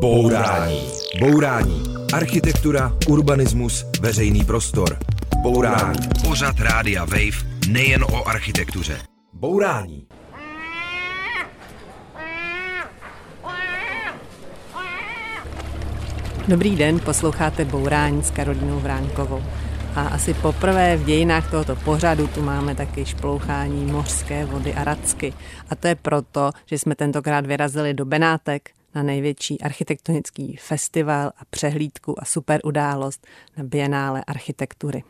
Bourání. Bourání. Architektura, urbanismus, veřejný prostor. Bourání. Pořad Rádia Wave nejen o architektuře. Bourání. Dobrý den, posloucháte Bourání s Karolínou Vránkovou. A asi poprvé v dějinách tohoto pořadu tu máme taky šplouchání mořské vody a racky. A to je proto, že jsme tentokrát vyrazili do Benátek na největší architektonický festival a přehlídku a super událost na Bienále architektury.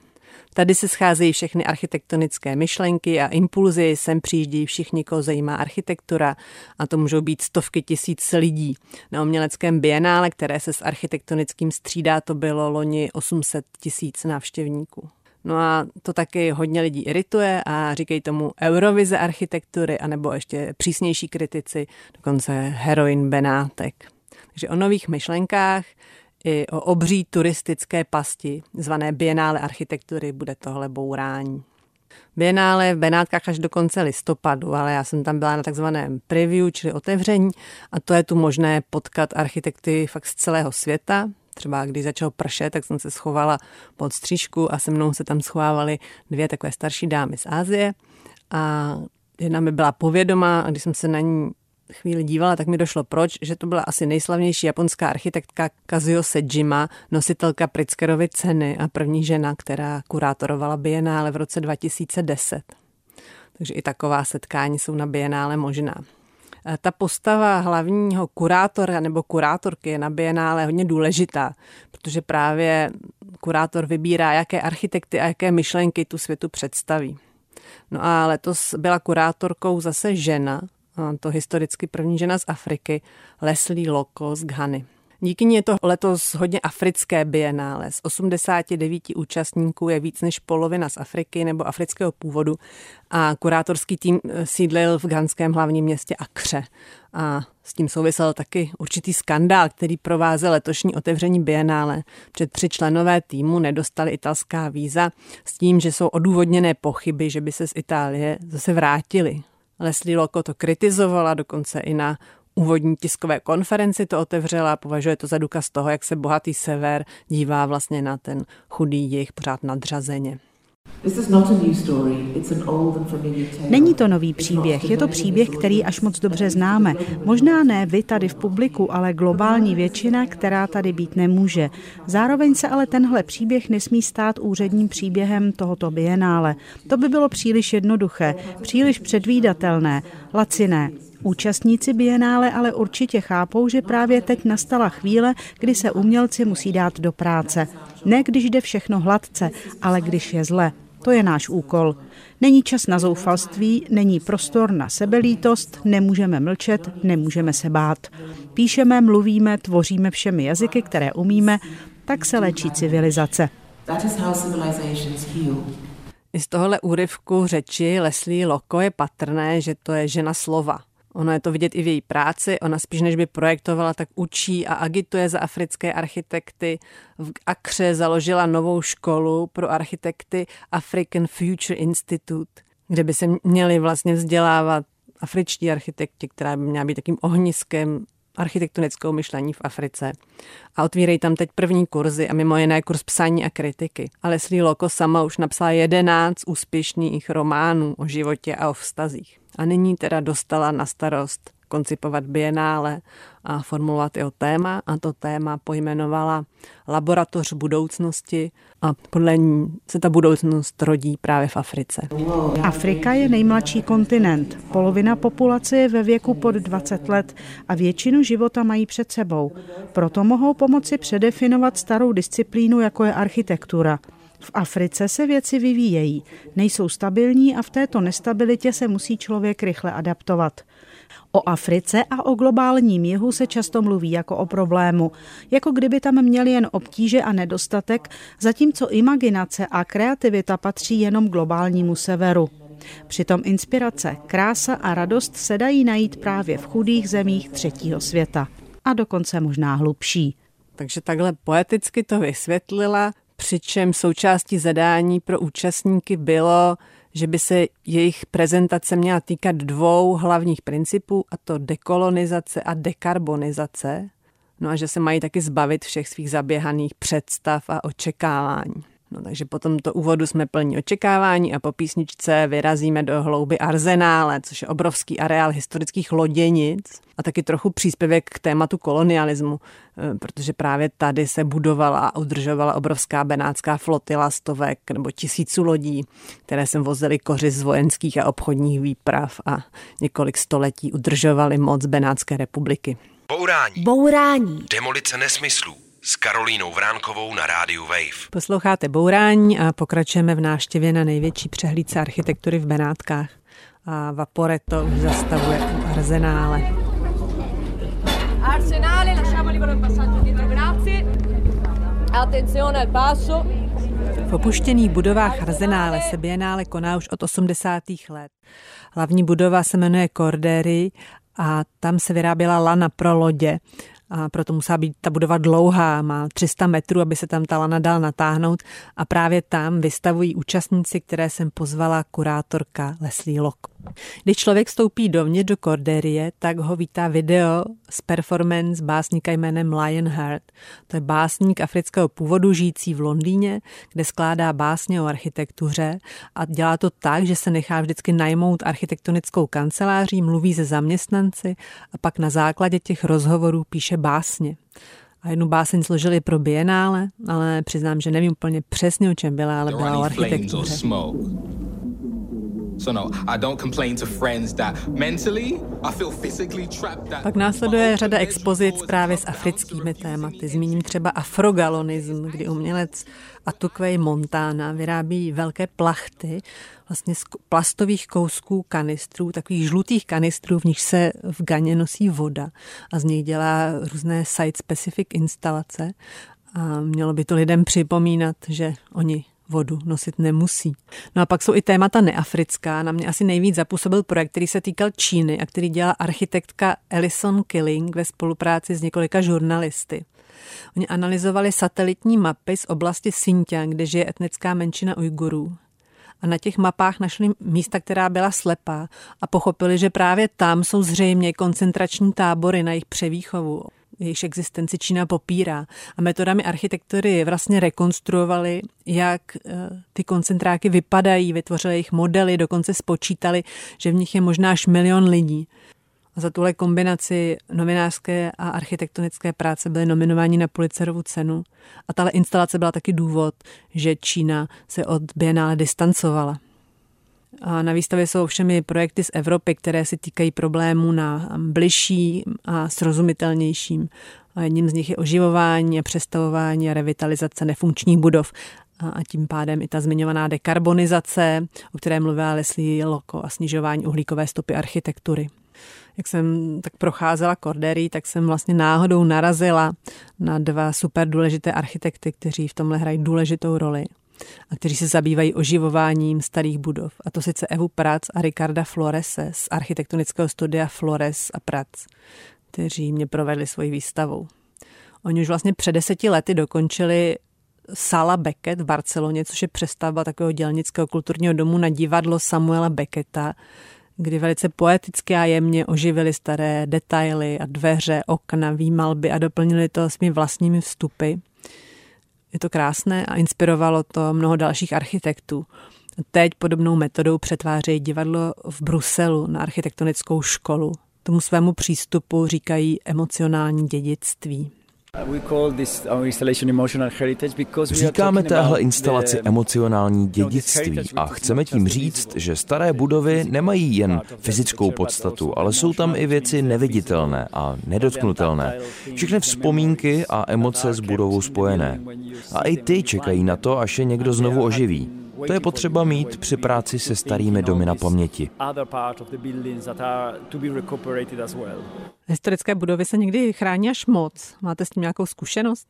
Tady se scházejí všechny architektonické myšlenky a impulzy, sem přijíždí všichni, koho zajímá architektura a to můžou být stovky tisíc lidí. Na uměleckém bienále, které se s architektonickým střídá, to bylo loni 800 tisíc návštěvníků. No a to taky hodně lidí irituje a říkají tomu Eurovize architektury, anebo ještě přísnější kritici, dokonce heroin Benátek. Takže o nových myšlenkách i o obří turistické pasti, zvané Bienále architektury, bude tohle bourání. Bienále v Benátkách až do konce listopadu, ale já jsem tam byla na takzvaném preview, čili otevření a to je tu možné potkat architekty fakt z celého světa. Třeba když začalo pršet, tak jsem se schovala pod střížku a se mnou se tam schovávaly dvě takové starší dámy z Ázie a jedna mi byla povědomá a když jsem se na ní chvíli dívala, tak mi došlo proč, že to byla asi nejslavnější japonská architektka Kazuyo Sejima, nositelka Pritzkerovy ceny a první žena, která kurátorovala Bienále v roce 2010. Takže i taková setkání jsou na Bienále možná. Ta postava hlavního kurátora nebo kurátorky je na Bienále hodně důležitá, protože právě kurátor vybírá, jaké architekty a jaké myšlenky tu světu představí. No a letos byla kurátorkou zase žena, to historicky první žena z Afriky, Leslie Loko z Ghany. Díky ní je to letos hodně africké bienále. Z 89 účastníků je víc než polovina z Afriky nebo afrického původu a kurátorský tým eh, sídlil v ghanském hlavním městě Akře. A s tím souvisel taky určitý skandál, který provázel letošní otevření bienále. Před tři členové týmu nedostali italská víza s tím, že jsou odůvodněné pochyby, že by se z Itálie zase vrátili. Leslie Loko to kritizovala, dokonce i na úvodní tiskové konferenci to otevřela, považuje to za důkaz toho, jak se bohatý sever dívá vlastně na ten chudý jich pořád nadřazeně. Není to nový příběh, je to příběh, který až moc dobře známe. Možná ne vy tady v publiku, ale globální většina, která tady být nemůže. Zároveň se ale tenhle příběh nesmí stát úředním příběhem tohoto bienále. To by bylo příliš jednoduché, příliš předvídatelné, laciné. Účastníci bienále ale určitě chápou, že právě teď nastala chvíle, kdy se umělci musí dát do práce. Ne když jde všechno hladce, ale když je zle. To je náš úkol. Není čas na zoufalství, není prostor na sebelítost, nemůžeme mlčet, nemůžeme se bát. Píšeme, mluvíme, tvoříme všemi jazyky, které umíme, tak se léčí civilizace. I z tohohle úryvku řeči Leslie Loko je patrné, že to je žena slova. Ono je to vidět i v její práci, ona spíš než by projektovala, tak učí a agituje za africké architekty. V Akře založila novou školu pro architekty African Future Institute, kde by se měli vlastně vzdělávat afričtí architekti, která by měla být takým ohniskem architektonickou myšlení v Africe. A otvírají tam teď první kurzy a mimo jiné kurz psaní a kritiky. A Leslie Loko sama už napsala jedenáct úspěšných románů o životě a o vztazích a nyní teda dostala na starost koncipovat bienále a formulovat jeho téma a to téma pojmenovala Laboratoř budoucnosti a podle ní se ta budoucnost rodí právě v Africe. Afrika je nejmladší kontinent. Polovina populace je ve věku pod 20 let a většinu života mají před sebou. Proto mohou pomoci předefinovat starou disciplínu, jako je architektura – v Africe se věci vyvíjejí, nejsou stabilní a v této nestabilitě se musí člověk rychle adaptovat. O Africe a o globálním jihu se často mluví jako o problému, jako kdyby tam měli jen obtíže a nedostatek, zatímco imaginace a kreativita patří jenom globálnímu severu. Přitom inspirace, krása a radost se dají najít právě v chudých zemích třetího světa. A dokonce možná hlubší. Takže takhle poeticky to vysvětlila přičem součástí zadání pro účastníky bylo, že by se jejich prezentace měla týkat dvou hlavních principů, a to dekolonizace a dekarbonizace. No a že se mají taky zbavit všech svých zaběhaných představ a očekávání. No takže po tomto úvodu jsme plní očekávání a po písničce vyrazíme do hlouby Arzenále, což je obrovský areál historických loděnic a taky trochu příspěvek k tématu kolonialismu, eh, protože právě tady se budovala a udržovala obrovská benátská flotila stovek nebo tisíců lodí, které sem vozily koři z vojenských a obchodních výprav a několik století udržovaly moc Benátské republiky. Bourání. Bourání. Demolice nesmyslů s Karolínou Vránkovou na rádiu Wave. Posloucháte Bourání a pokračujeme v náštěvě na největší přehlídce architektury v Benátkách. A Vaporetto už zastavuje u Arzenále. Arsenale, lasciamo libero il passaggio dietro, grazie. Attenzione al passo. V opuštěných budovách Arzenále se Bienále koná už od 80. let. Hlavní budova se jmenuje Cordery a tam se vyráběla lana pro lodě a proto musela být ta budova dlouhá, má 300 metrů, aby se tam ta lana dal natáhnout a právě tam vystavují účastníci, které jsem pozvala kurátorka Leslie Lock. Když člověk vstoupí dovnitř do Corderie, tak ho vítá video z performance básníka jménem Lionheart. To je básník afrického původu žijící v Londýně, kde skládá básně o architektuře a dělá to tak, že se nechá vždycky najmout architektonickou kanceláří, mluví se zaměstnanci a pak na základě těch rozhovorů píše básně. A jednu báseň složili pro Bienále, ale přiznám, že nevím úplně přesně o čem byla, ale byla o architektuře. So no, I don't complain to friends that mentally I feel physically trapped that Pak následuje řada expozic právě s africkými tématy. Zmíním třeba afrogalonism, kdy umělec Atukway Montana vyrábí velké plachty vlastně z plastových kousků kanistrů, takových žlutých kanistrů, v nich se v Ganě nosí voda a z nich dělá různé site-specific instalace. A mělo by to lidem připomínat, že oni vodu nosit nemusí. No a pak jsou i témata neafrická. Na mě asi nejvíc zapůsobil projekt, který se týkal Číny a který dělá architektka Ellison Killing ve spolupráci s několika žurnalisty. Oni analyzovali satelitní mapy z oblasti Xinjiang, kde žije etnická menšina Ujgurů. A na těch mapách našli místa, která byla slepá a pochopili, že právě tam jsou zřejmě koncentrační tábory na jejich převýchovu jejichž existenci Čína popírá. A metodami architektury vlastně rekonstruovali, jak eh, ty koncentráky vypadají, vytvořili jejich modely, dokonce spočítali, že v nich je možná až milion lidí. A za tuhle kombinaci novinářské a architektonické práce byly nominováni na Pulitzerovu cenu. A tahle instalace byla taky důvod, že Čína se od Biennále distancovala. A na výstavě jsou ovšem i projekty z Evropy, které se týkají problémů na bližší a srozumitelnějším. A jedním z nich je oživování přestavování a revitalizace nefunkčních budov a tím pádem i ta zmiňovaná dekarbonizace, o které mluvila Leslie Loko a snižování uhlíkové stopy architektury. Jak jsem tak procházela Korderí, tak jsem vlastně náhodou narazila na dva super důležité architekty, kteří v tomhle hrají důležitou roli a kteří se zabývají oživováním starých budov. A to sice Evu Prac a Ricarda Florese z architektonického studia Flores a Prac, kteří mě provedli svoji výstavou. Oni už vlastně před deseti lety dokončili Sala Beckett v Barceloně, což je přestavba takového dělnického kulturního domu na divadlo Samuela Becketa, kdy velice poeticky a jemně oživili staré detaily a dveře, okna, výmalby a doplnili to svými vlastními vstupy. Je to krásné a inspirovalo to mnoho dalších architektů. Teď podobnou metodou přetvářejí divadlo v Bruselu na architektonickou školu. Tomu svému přístupu říkají emocionální dědictví. Říkáme téhle instalaci emocionální dědictví a chceme tím říct, že staré budovy nemají jen fyzickou podstatu, ale jsou tam i věci neviditelné a nedotknutelné. Všechny vzpomínky a emoce s budovou spojené. A i ty čekají na to, až je někdo znovu oživí. To je potřeba mít při práci se starými domy na paměti. Historické budovy se někdy chrání až moc. Máte s tím nějakou zkušenost?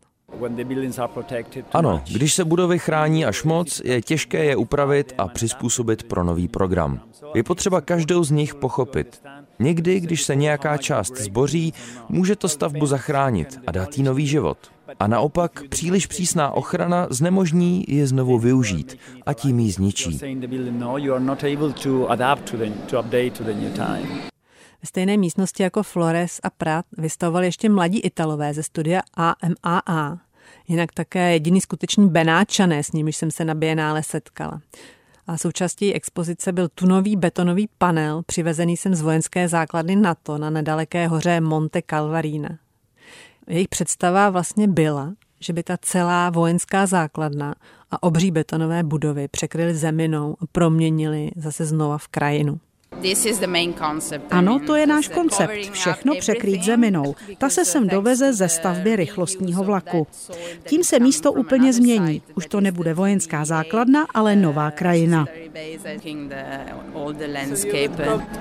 Ano, když se budovy chrání až moc, je těžké je upravit a přizpůsobit pro nový program. Je potřeba každou z nich pochopit. Někdy, když se nějaká část zboří, může to stavbu zachránit a dát jí nový život. A naopak příliš přísná ochrana znemožní je znovu využít a tím ji zničí. Ve stejné místnosti jako Flores a Prat vystavovali ještě mladí Italové ze studia AMAA. Jinak také jediný skutečný Benáčané, s nimiž jsem se na Bienále setkala. A součástí expozice byl tunový betonový panel, přivezený sem z vojenské základny NATO na nedaleké hoře Monte Calvarina. Jejich představa vlastně byla, že by ta celá vojenská základna a obří betonové budovy překryly zeminou a proměnili zase znova v krajinu. Ano, to je náš koncept. Všechno překrýt zeminou. Ta se sem doveze ze stavby rychlostního vlaku. Tím se místo úplně změní. Už to nebude vojenská základna, ale nová krajina.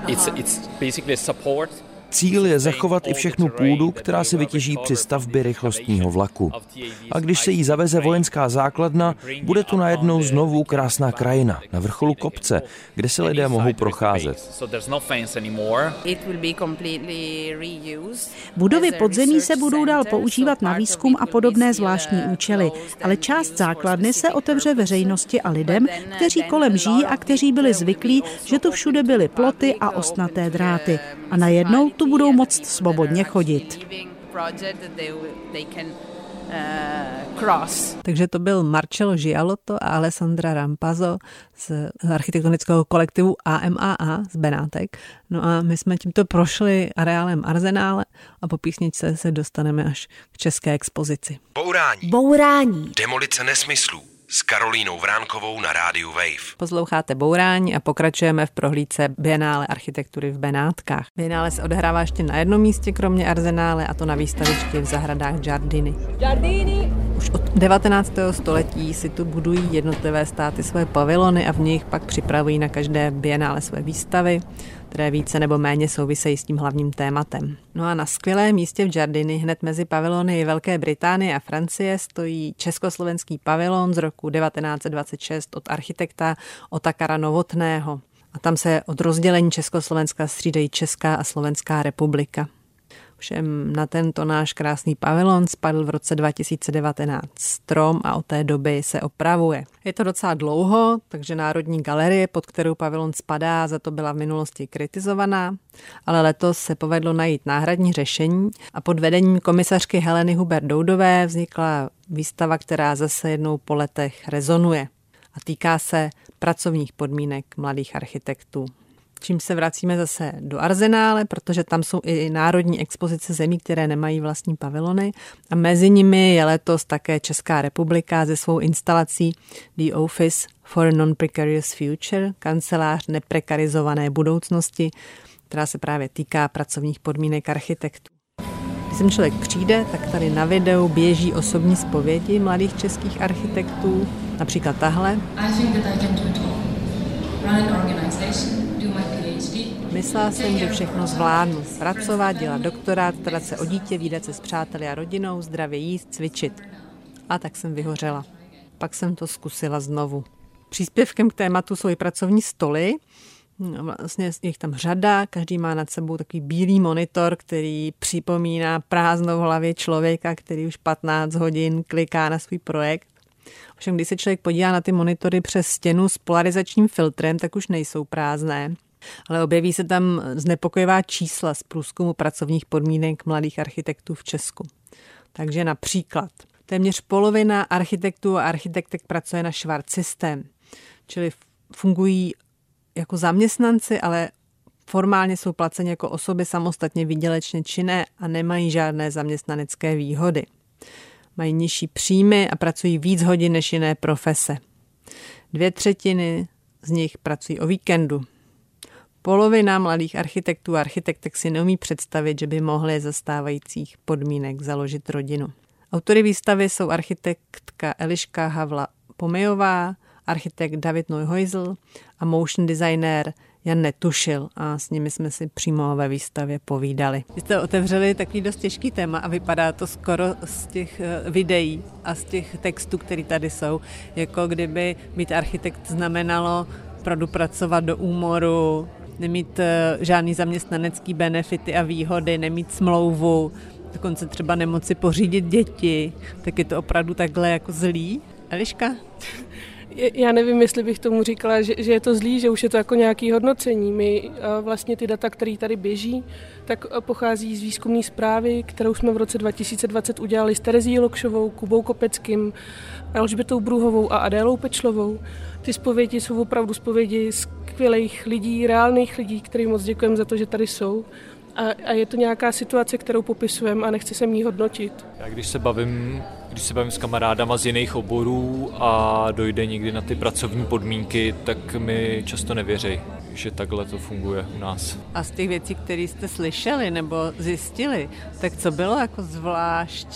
It's, it's basically support Cíl je zachovat i všechnu půdu, která se vytěží při stavbě rychlostního vlaku. A když se jí zaveze vojenská základna, bude tu najednou znovu krásná krajina na vrcholu kopce, kde se lidé mohou procházet. Budovy podzemí se budou dál používat na výzkum a podobné zvláštní účely, ale část základny se otevře veřejnosti a lidem, kteří kolem žijí a kteří byli zvyklí, že tu všude byly ploty a ostnaté dráty. A najednou tu budou moct svobodně chodit. Takže to byl Marcello Gialotto a Alessandra Rampazo z architektonického kolektivu AMAA z Benátek. No a my jsme tímto prošli areálem Arzenále a po písničce se dostaneme až k české expozici. Bourání. Bourání. Demolice nesmyslů s Karolínou Vránkovou na rádiu Wave. Posloucháte Bourání a pokračujeme v prohlídce Bienále architektury v Benátkách. Bienále se odehrává ještě na jednom místě, kromě Arzenále, a to na výstavišti v zahradách Giardini. Giardini! Už od 19. století si tu budují jednotlivé státy své pavilony a v nich pak připravují na každé Bienále své výstavy které více nebo méně souvisejí s tím hlavním tématem. No a na skvělém místě v Jardiny, hned mezi pavilony Velké Británie a Francie, stojí československý pavilon z roku 1926 od architekta Otakara Novotného. A tam se od rozdělení Československa střídají Česká a Slovenská republika. Všem na tento náš krásný pavilon spadl v roce 2019 strom a od té doby se opravuje. Je to docela dlouho, takže Národní galerie, pod kterou pavilon spadá, za to byla v minulosti kritizovaná, ale letos se povedlo najít náhradní řešení a pod vedením komisařky Heleny Hubert-Doudové vznikla výstava, která zase jednou po letech rezonuje a týká se pracovních podmínek mladých architektů čím se vracíme zase do Arzenále, protože tam jsou i národní expozice zemí, které nemají vlastní pavilony a mezi nimi je letos také Česká republika ze svou instalací The Office for a Non-Precarious Future, kancelář neprekarizované budoucnosti, která se právě týká pracovních podmínek architektů. Když sem člověk přijde, tak tady na videu běží osobní zpovědi mladých českých architektů, například tahle. I think that I can do it all. Run an organization, Myslela jsem, že všechno zvládnu. Pracovat, dělat doktorát, starat se o dítě, výdat se s přáteli a rodinou, zdravě jíst, cvičit. A tak jsem vyhořela. Pak jsem to zkusila znovu. Příspěvkem k tématu jsou i pracovní stoly. Vlastně je tam řada, každý má nad sebou takový bílý monitor, který připomíná prázdnou v hlavě člověka, který už 15 hodin kliká na svůj projekt. Ovšem, když se člověk podívá na ty monitory přes stěnu s polarizačním filtrem, tak už nejsou prázdné ale objeví se tam znepokojivá čísla z průzkumu pracovních podmínek mladých architektů v Česku. Takže například téměř polovina architektů a architektek pracuje na švart systém, čili fungují jako zaměstnanci, ale formálně jsou placeni jako osoby samostatně výdělečně činné a nemají žádné zaměstnanecké výhody. Mají nižší příjmy a pracují víc hodin než jiné profese. Dvě třetiny z nich pracují o víkendu, Polovina mladých architektů a architektek si neumí představit, že by mohli za stávajících podmínek založit rodinu. Autory výstavy jsou architektka Eliška Havla Pomejová, architekt David Neuheusel a motion designer Jan Netušil a s nimi jsme si přímo ve výstavě povídali. Vy jste otevřeli takový dost těžký téma a vypadá to skoro z těch eh, videí a z těch textů, které tady jsou, jako kdyby být architekt znamenalo opravdu pracovat do úmoru, nemít eh, žádný zaměstnanecký benefity a výhody, nemít smlouvu, dokonce třeba nemoci pořídit děti, tak je to opravdu takhle jako zlý. Eliška? Já nevím, jestli bych tomu říkala, že, že je to zlý, že už je to jako nějaký hodnocení. My vlastně ty data, které tady běží, tak pochází z výzkumné zprávy, kterou jsme v roce 2020 udělali s Terezí Lokšovou, Kubou Kopeckým, Alžbětou Bruhovou a Adélou Pečlovou. Ty zpovědi jsou opravdu zpovědi skvělých lidí, reálných lidí, kterým moc děkujeme za to, že tady jsou. A, a je to nějaká situace, kterou popisujeme a nechci se ní hodnotit. Já když se bavím když se bavím s kamarádama z jiných oborů a dojde někdy na ty pracovní podmínky, tak mi často nevěří, že takhle to funguje u nás. A z těch věcí, které jste slyšeli nebo zjistili, tak co bylo jako zvlášť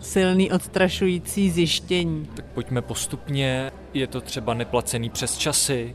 silný odstrašující zjištění? Tak pojďme postupně. Je to třeba neplacený přes časy,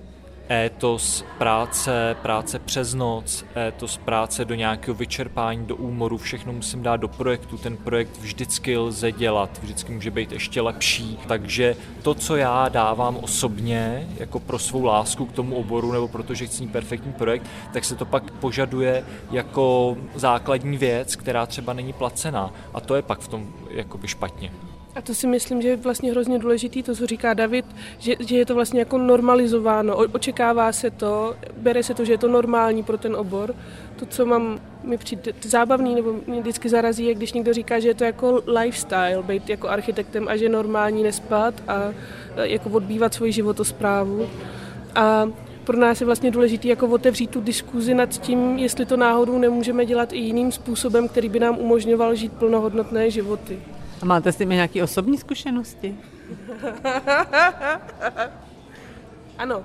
étos práce, práce přes noc, étos práce do nějakého vyčerpání, do úmoru, všechno musím dát do projektu. Ten projekt vždycky lze dělat, vždycky může být ještě lepší. Takže to, co já dávám osobně, jako pro svou lásku k tomu oboru, nebo protože chci mít perfektní projekt, tak se to pak požaduje jako základní věc, která třeba není placená. A to je pak v tom jakoby špatně. A to si myslím, že je vlastně hrozně důležitý, to, co říká David, že, že je to vlastně jako normalizováno, očekává se to, bere se to, že je to normální pro ten obor. To, co mám, mi přijde zábavný, nebo mě vždycky zarazí, je, když někdo říká, že je to jako lifestyle, být jako architektem a že je normální nespat a jako odbývat svoji životosprávu. A pro nás je vlastně důležité jako otevřít tu diskuzi nad tím, jestli to náhodou nemůžeme dělat i jiným způsobem, který by nám umožňoval žít plnohodnotné životy. A máte s tím nějaké osobní zkušenosti? ano,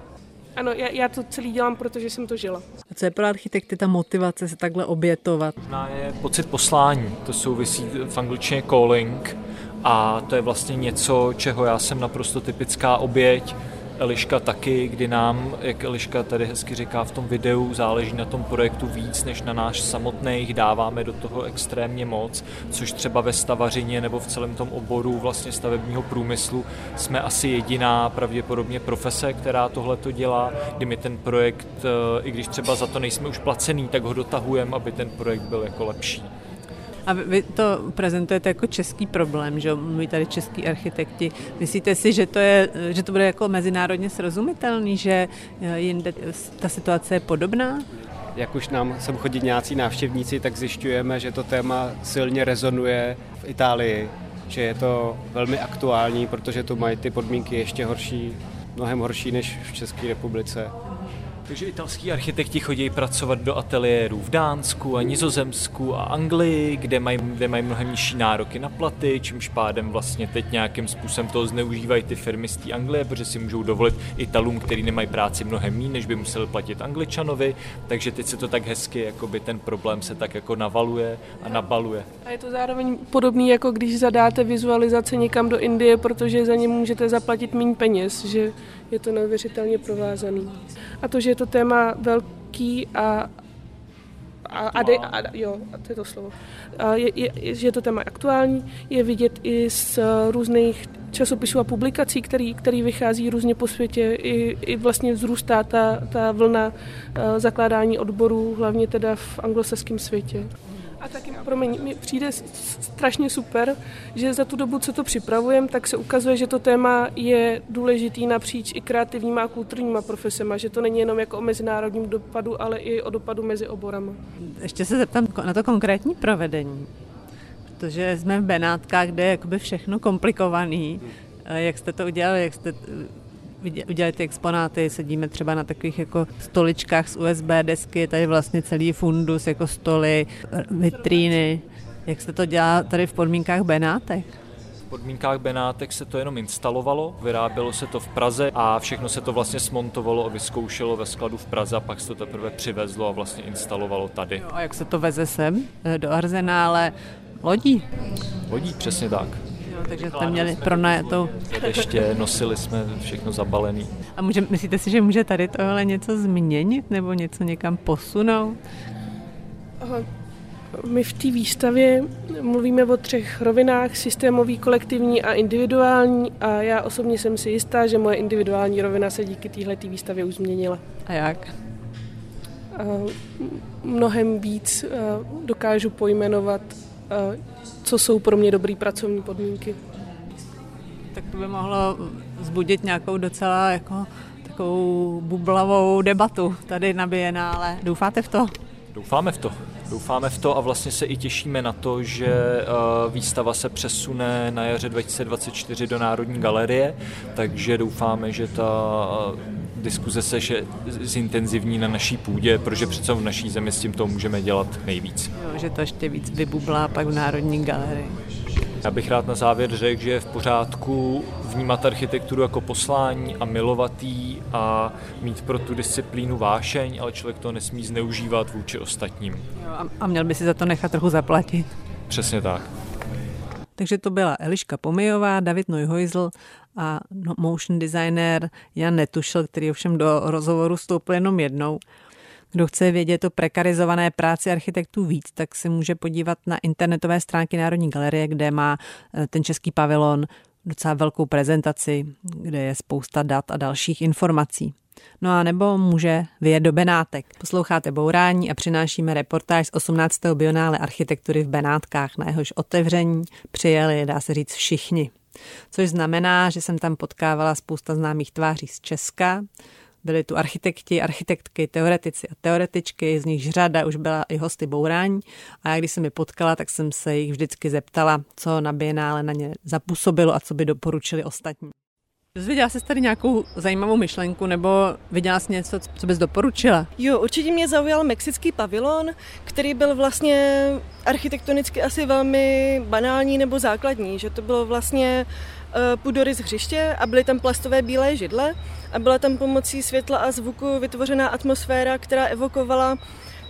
ano, já, já to celý dělám, protože jsem to žila. A co je pro architekty ta motivace se takhle obětovat? Možná je pocit poslání, to souvisí v angličtině calling a to je vlastně něco, čeho já jsem naprosto typická oběť Eliška taky, kdy nám, jak Eliška tady hezky říká v tom videu, záleží na tom projektu víc než na náš samotných, dáváme do toho extrémně moc, což třeba ve stavařině nebo v celém tom oboru vlastně stavebního průmyslu jsme asi jediná pravděpodobně profese, která tohle to dělá, kdy my ten projekt, eh, i když třeba za to nejsme už placený, tak ho dotahujeme, aby ten projekt byl jako lepší. A vy to prezentujete jako český problém, že mluví tady český architekti. Myslíte si, že to, je, že to bude jako mezinárodně srozumitelný, že eh, jinde ta situace je podobná? Jak už nám sem chodí nějací návštěvníci, tak zjišťujeme, že to téma silně rezonuje v Itálii, že je to velmi aktuální, protože tu mají ty podmínky ještě horší, mnohem horší než v České republice. Takže italský architekti chodí pracovat do ateliérů v Dánsku a Nizozemsku a Anglii, kde mají, kde mají mnohem nižší nároky na platy, čímž pádem vlastně teď nějakým způsobem toho zneužívají ty firmy z té Anglie, protože si můžou dovolit Italům, který nemají práci mnohem méně, než by museli platit Angličanovi, takže teď se to tak hezky, jakoby ten problém se tak jako navaluje a nabaluje. A je to zároveň podobný, jako když zadáte vizualizace někam do Indie, protože za ně můžete zaplatit méně peněz, že je to neuvěřitelně provázaný. A to, že je to téma velký a a, a, de, a, jo, to je to slovo. A je, je, že je to téma aktuální, je vidět i z různých časopisů a publikací, který, který vychází různě po světě, i, i vlastně vzrůstá ta, ta vlna zakládání odborů, hlavně teda v anglosaském světě. A taky, promiň, mi přijde strašně super, že za tu dobu, co to připravujeme, tak se ukazuje, že to téma je důležitý napříč i kreativníma a kulturníma profesema, že to není jenom jako o mezinárodním dopadu, ale i o dopadu mezi oborama. Ještě se zeptám na to konkrétní provedení, protože jsme v Benátkách, kde je jakoby všechno komplikovaný. Jak jste to udělali, jak jste udělali ty exponáty, sedíme třeba na takových jako stoličkách z USB desky, tady vlastně celý fundus, jako stoly, vitríny. Jak se to dělá tady v podmínkách Benátek? V podmínkách Benátek se to jenom instalovalo, vyrábělo se to v Praze a všechno se to vlastně smontovalo a vyzkoušelo ve skladu v Praze a pak se to teprve přivezlo a vlastně instalovalo tady. Jo, a jak se to veze sem eh, do Arzenále? Lodí? Lodí, přesně tak. Jo, takže jste měli pronajatou. Ještě nosili jsme všechno zabalený. A může, myslíte si, že může tady tohle něco změnit nebo něco někam posunout? Aha. My v té výstavě mluvíme o třech rovinách, systémový, kolektivní a individuální a já osobně jsem si jistá, že moje individuální rovina se díky téhle výstavě už změnila. A jak? A mnohem víc dokážu pojmenovat co jsou pro mě dobré pracovní podmínky. Tak to by mohlo zbudit nějakou docela jako takovou bublavou debatu tady na Bienále. Doufáte v to? Doufáme v to. Doufáme v to a vlastně se i těšíme na to, že eh, výstava se přesune na jaře 2024 do Národní galerie, takže doufáme, že ta diskuze se že zintenzivní na naší půdě, protože přece v naší zemi s tím to můžeme dělat nejvíc. Jo, že to ještě víc vybublá pak v Národní galerii. Já bych rád na závěr řekl, že je v pořádku vnímat architekturu jako poslání a milovatý a mít pro tu disciplínu vášeň, ale člověk to nesmí zneužívat vůči ostatním. Jo, a měl by si za to nechat trochu zaplatit. Přesně tak. Takže to byla Eliška Pomijová, David Neuheusl a no, motion designer Jan Netušil, který ovšem do rozhovoru vstoupil jenom jednou. Kdo chce vědět o prekarizované práci architektů víc, tak se může podívat na internetové stránky Národní galerie, kde má eh, ten český pavilon docela velkou prezentaci, kde je spousta dat a dalších informací. No a nebo může vyjet do Benátek. Posloucháte Bourání a přinášíme reportáž z 18. bionále architektury v Benátkách, na jehož otevření přijeli, dá se říct, všichni. Což znamená, že jsem tam potkávala spousta známých tváří z Česka, byli tu architekti, architektky, teoretici a teoretičky, z nich řada už byla i hosty bourání a já když jsem je potkala, tak jsem se jich vždycky zeptala, co na Bienále na ně zapůsobilo a co by doporučili ostatní. Zvěděla jsi tady nějakou zajímavou myšlenku nebo viděla jsi něco, co bys doporučila? Jo, určitě mě zaujal mexický pavilon, který byl vlastně architektonicky asi velmi banální nebo základní, že to bylo vlastně uh, půdorys hřiště a byly tam plastové bílé židle a byla tam pomocí světla a zvuku vytvořená atmosféra, která evokovala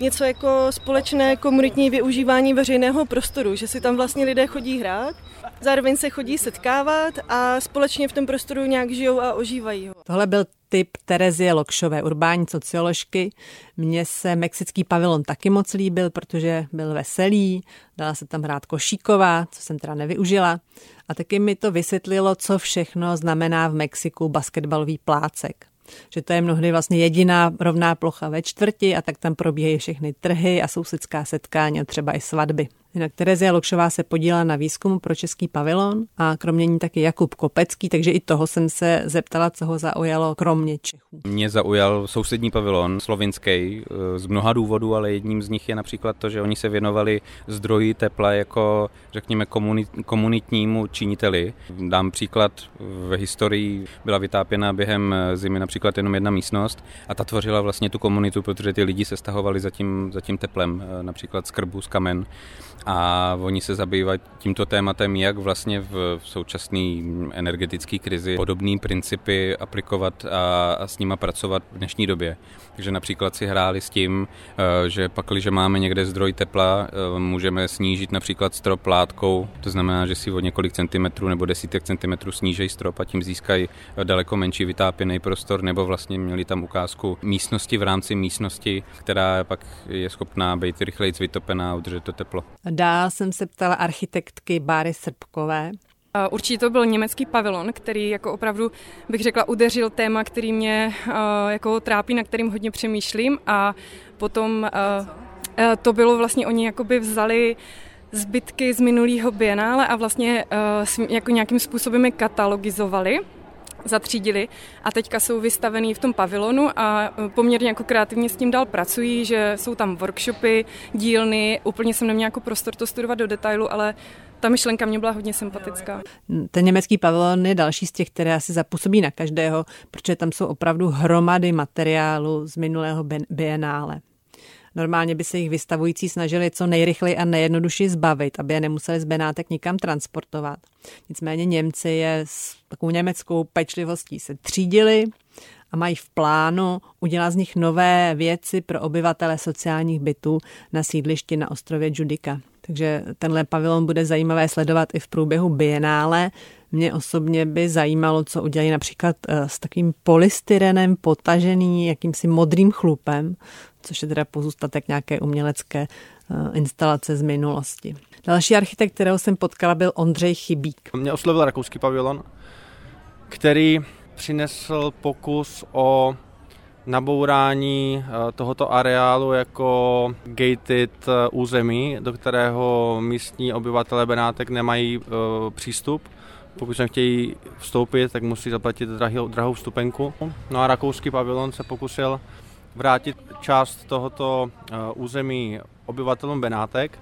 něco jako společné komunitní využívání veřejného prostoru, že si tam vlastně lidé chodí hrát, zároveň se chodí setkávat a společně v tom prostoru nějak žijou a ožívají ho. Tohle byl typ Terezie Lokšové, urbání socioložky. Mně se mexický pavilon taky moc líbil, protože byl veselý, dala se tam hrát košíková, co jsem teda nevyužila. A taky mi to vysvětlilo, co všechno znamená v Mexiku basketbalový plácek že to je mnohdy vlastně jediná rovná plocha ve čtvrti a tak tam probíhají všechny trhy a sousedská setkání a třeba i svatby. Jinak Terezia Lokšová se podílela na výzkumu pro český pavilon a kromě ní taky Jakub Kopecký, takže i toho jsem se zeptala, co ho zaujalo kromě Čechů. Mě zaujal sousední pavilon slovinský eh, z mnoha důvodů, ale jedním z nich je například to, že oni se věnovali zdroji tepla jako, řekněme, komunit, komunitnímu činiteli. Dám příklad, v historii byla vytápěna během zimy například jenom jedna místnost a ta tvořila vlastně tu komunitu, protože ty lidi se stahovali za tím, za tím teplem, eh, například z krbu, z kamen a oni se zabývají tímto tématem, jak vlastně v, současné energetické krizi podobné principy aplikovat a, a s nima pracovat v dnešní době. Takže například si hráli s tím, eh, že pak, když máme někde zdroj tepla, eh, můžeme snížit například strop látkou, to znamená, že si o několik centimetrů nebo desítek centimetrů snížejí strop a tím získají daleko menší vytápěný prostor, nebo vlastně měli tam ukázku místnosti v rámci místnosti, která pak je schopná být rychleji vytopená a udržet to teplo. Dál jsem se ptala architektky Báry Srbkové, Určitě to byl německý pavilon, který jako opravdu bych řekla udeřil téma, který mě jako trápí, na kterým hodně přemýšlím. A potom to bylo vlastně, oni jakoby vzali zbytky z minulého bienále a vlastně jako nějakým způsobem je katalogizovali zatřídili a teďka jsou vystavený v tom pavilonu a poměrně jako kreativně s tím dál pracují, že jsou tam workshopy, dílny, úplně jsem neměla jako prostor to studovat do detailu, ale ta myšlenka mě byla hodně sympatická. Ten německý pavilon je další z těch, které asi zapůsobí na každého, protože tam jsou opravdu hromady materiálu z minulého bienále. Normálně by se jich vystavující snažili co nejrychleji a nejjednodušeji zbavit, aby je nemuseli z Benátek nikam transportovat. Nicméně Němci je s takovou německou pečlivostí se třídili a mají v plánu udělat z nich nové věci pro obyvatele sociálních bytů na sídlišti na ostrově Judika. Takže tenhle pavilon bude zajímavé sledovat i v průběhu bienále. Mě osobně by zajímalo, co udělají například eh, s takým polystyrenem potažený jakýmsi modrým chlupem, což je teda pozůstatek nějaké umělecké eh, instalace z minulosti. Další architekt, kterého jsem potkala, byl Ondřej Chybík. Mě oslovil rakouský pavilon, který přinesl pokus o nabourání eh, tohoto areálu jako gated eh, území, do kterého místní obyvatele Benátek nemají přístup Pokud sem chtějí vstoupit, tak musí zaplatit drahou vstupenku. No a rakouský pavilon se pokusil vrátit část tohoto území obyvatelům Benátek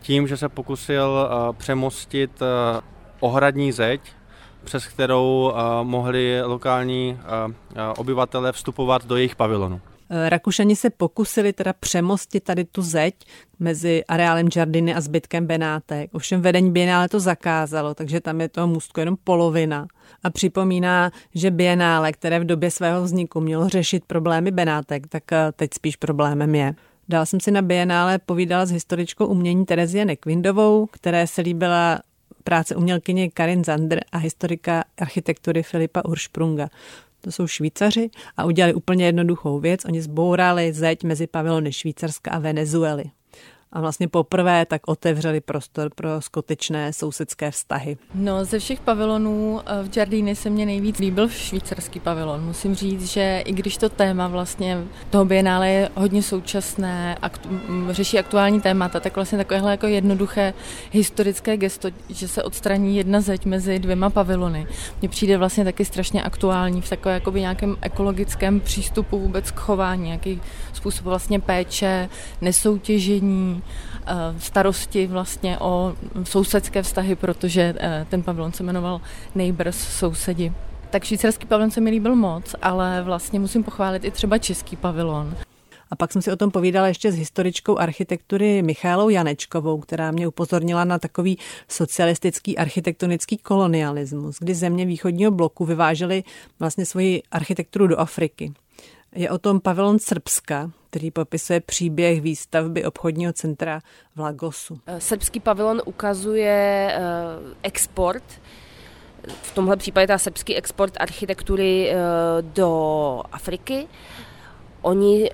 tím, že se pokusil přemostit ohradní zeď, přes kterou mohli lokální obyvatele vstupovat do jejich pavilonu. Rakušani se pokusili teda přemostit tady tu zeď mezi areálem Jardiny a zbytkem Benátek. Ovšem vedení Bienále to zakázalo, takže tam je toho můstku jenom polovina. A připomíná, že Bienále, které v době svého vzniku mělo řešit problémy Benátek, tak eh, teď spíš problémem je. Dál jsem si na Bienále povídala s historičkou umění Terezie Nekvindovou, které se líbila práce umělkyně Karin Zander a historika architektury Filipa Ursprunga to jsou Švýcaři, a udělali úplně jednoduchou věc. Oni zbourali zeď mezi pavilony Švýcarska a Venezuely a vlastně poprvé tak otevřeli prostor pro skutečné sousedské vztahy. No, ze všech pavilonů eh, v Giardini se mně nejvíc líbil švýcarský pavilon. Musím říct, že i když to téma vlastně toho bienále je hodně současné, aktu, řeší aktuální témata, tak vlastně takovéhle jako jednoduché historické gesto, že se odstraní jedna zeď mezi dvěma pavilony, mně přijde vlastně taky strašně aktuální v takové jakoby nějakém ekologickém přístupu vůbec k chování, nějaký způsob vlastně péče, nesoutěžení, Eh, starosti vlastně o sousedské vztahy, protože eh, ten pavilon se jmenoval Neighbors, sousedi. Tak švýcarský pavilon se mi líbil moc, ale vlastně musím pochválit i třeba český pavilon. A pak jsem si o tom povídala ještě s historičkou architektury Michálou Janečkovou, která mě upozornila na takový socialistický architektonický kolonialismus, kdy země východního bloku vyvážely vlastně svoji architekturu do Afriky. Je o tom pavilon Srbska, který popisuje příběh výstavby obchodního centra v Lagosu. Eh, srbský pavilon ukazuje eh, export, v tomhle případě ta srbský export architektury eh, do Afriky. Oni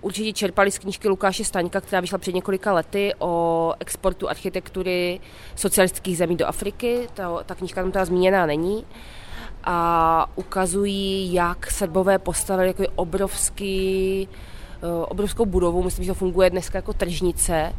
určitě čerpali z knížky Lukáše Staňka, která vyšla před několika lety o exportu architektury socialistických zemí do Afriky. Ta, ta knížka tam teda zmíněná není a ukazují, jak Srbové postavili jako obrovský, eh, obrovskou budovu, myslím, že to funguje dneska jako tržnice,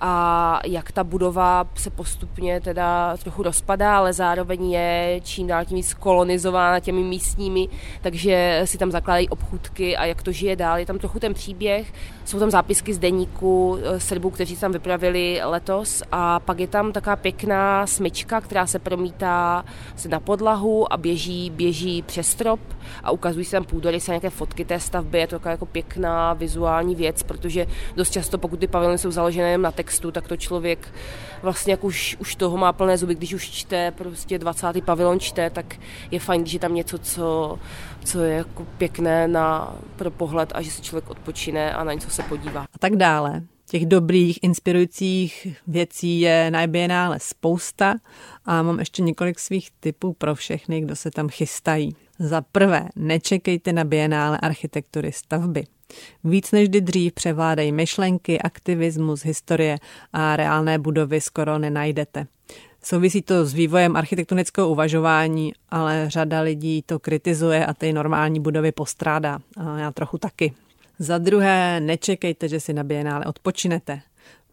a jak ta budova se postupně teda trochu rozpadá, ale zároveň je čím dál tím víc kolonizována těmi místními, takže si tam zakládají obchůdky a jak to žije dál. Je tam trochu ten příběh, jsou tam zápisky z deníku eh, Srbů, kteří tam vypravili letos a pak je tam taková pěkná smyčka, která se promítá na podlahu a běží, běží přes strop a ukazují se tam půdorysy a nějaké fotky té stavby. Je to taková jako pěkná vizuální věc, protože dost často, pokud ty pavilony jsou založené na textu, tak to člověk vlastně jak už, už toho má plné zuby, když už čte prostě 20. pavilon čte, tak je fajn, když je tam něco, co, co je jako pěkné na, pro pohled a že se člověk odpočine a na něco se podívá. A tak dále. Těch dobrých, inspirujících věcí je na Bienále spousta a mám ještě několik svých typů pro všechny, kdo se tam chystají. Za prvé, nečekejte na Bienále architektury stavby. Víc než kdy dřív převládají myšlenky, aktivismus, historie a reálné budovy skoro nenajdete. Souvisí to s vývojem architektonického uvažování, ale řada lidí to kritizuje a ty normální budovy postrádá. A já trochu taky. Za druhé, nečekejte, že si na Bienále odpočinete.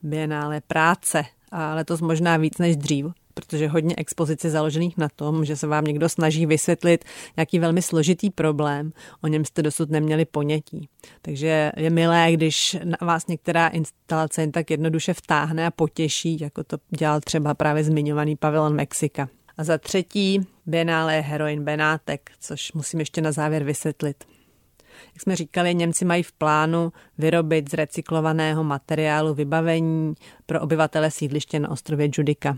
Bienále práce a letos možná víc než dřív protože hodně expozici založených na tom, že se vám někdo snaží vysvětlit nějaký velmi složitý problém, o něm jste dosud neměli ponětí. Takže je milé, když na vás některá instalace jen tak jednoduše vtáhne a potěší, jako to dělal třeba právě zmiňovaný pavilon Mexika. A za třetí, Biennále je heroin Benátek, což musím ještě na závěr vysvětlit. Jak jsme říkali, Němci mají v plánu vyrobit z recyklovaného materiálu vybavení pro obyvatele sídliště na ostrově Judika.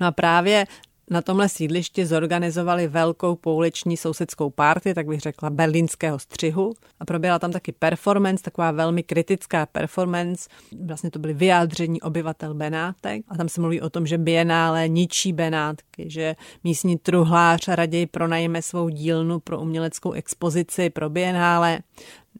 No a právě na tomhle sídlišti zorganizovali velkou pouliční sousedskou párty, tak bych řekla berlínského střihu. A proběhla tam taky performance, taková velmi kritická performance. Vlastně to byly vyjádření obyvatel Benátek. A tam se mluví o tom, že Bienále ničí Benátky, že místní truhlář raději pronajme svou dílnu pro uměleckou expozici pro Bienále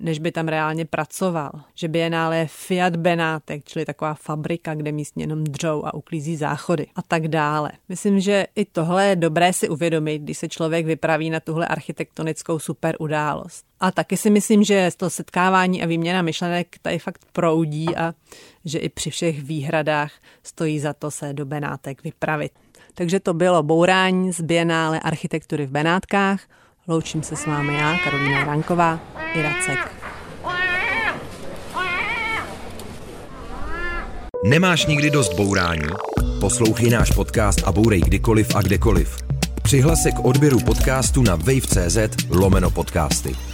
než by tam reálně pracoval. Že Bienále je Fiat Benátek, čili taková fabrika, kde místně jenom dřou a uklízí záchody a tak dále. Myslím, že i tohle je dobré si uvědomit, když se člověk vypraví na tuhle architektonickou super událost. A taky si myslím, že to setkávání a výměna myšlenek tady fakt proudí a že i při všech výhradách stojí za to se do Benátek vypravit. Takže to bylo bourání z Bienále architektury v Benátkách. Loučím se s vámi já, Karolina Ranková, i Racek. Nemáš nikdy dost bourání? Poslouchej náš podcast a bourej kdykoliv a kdekoliv. Přihlas se k odběru podcastu na wave.cz lomeno podcasty.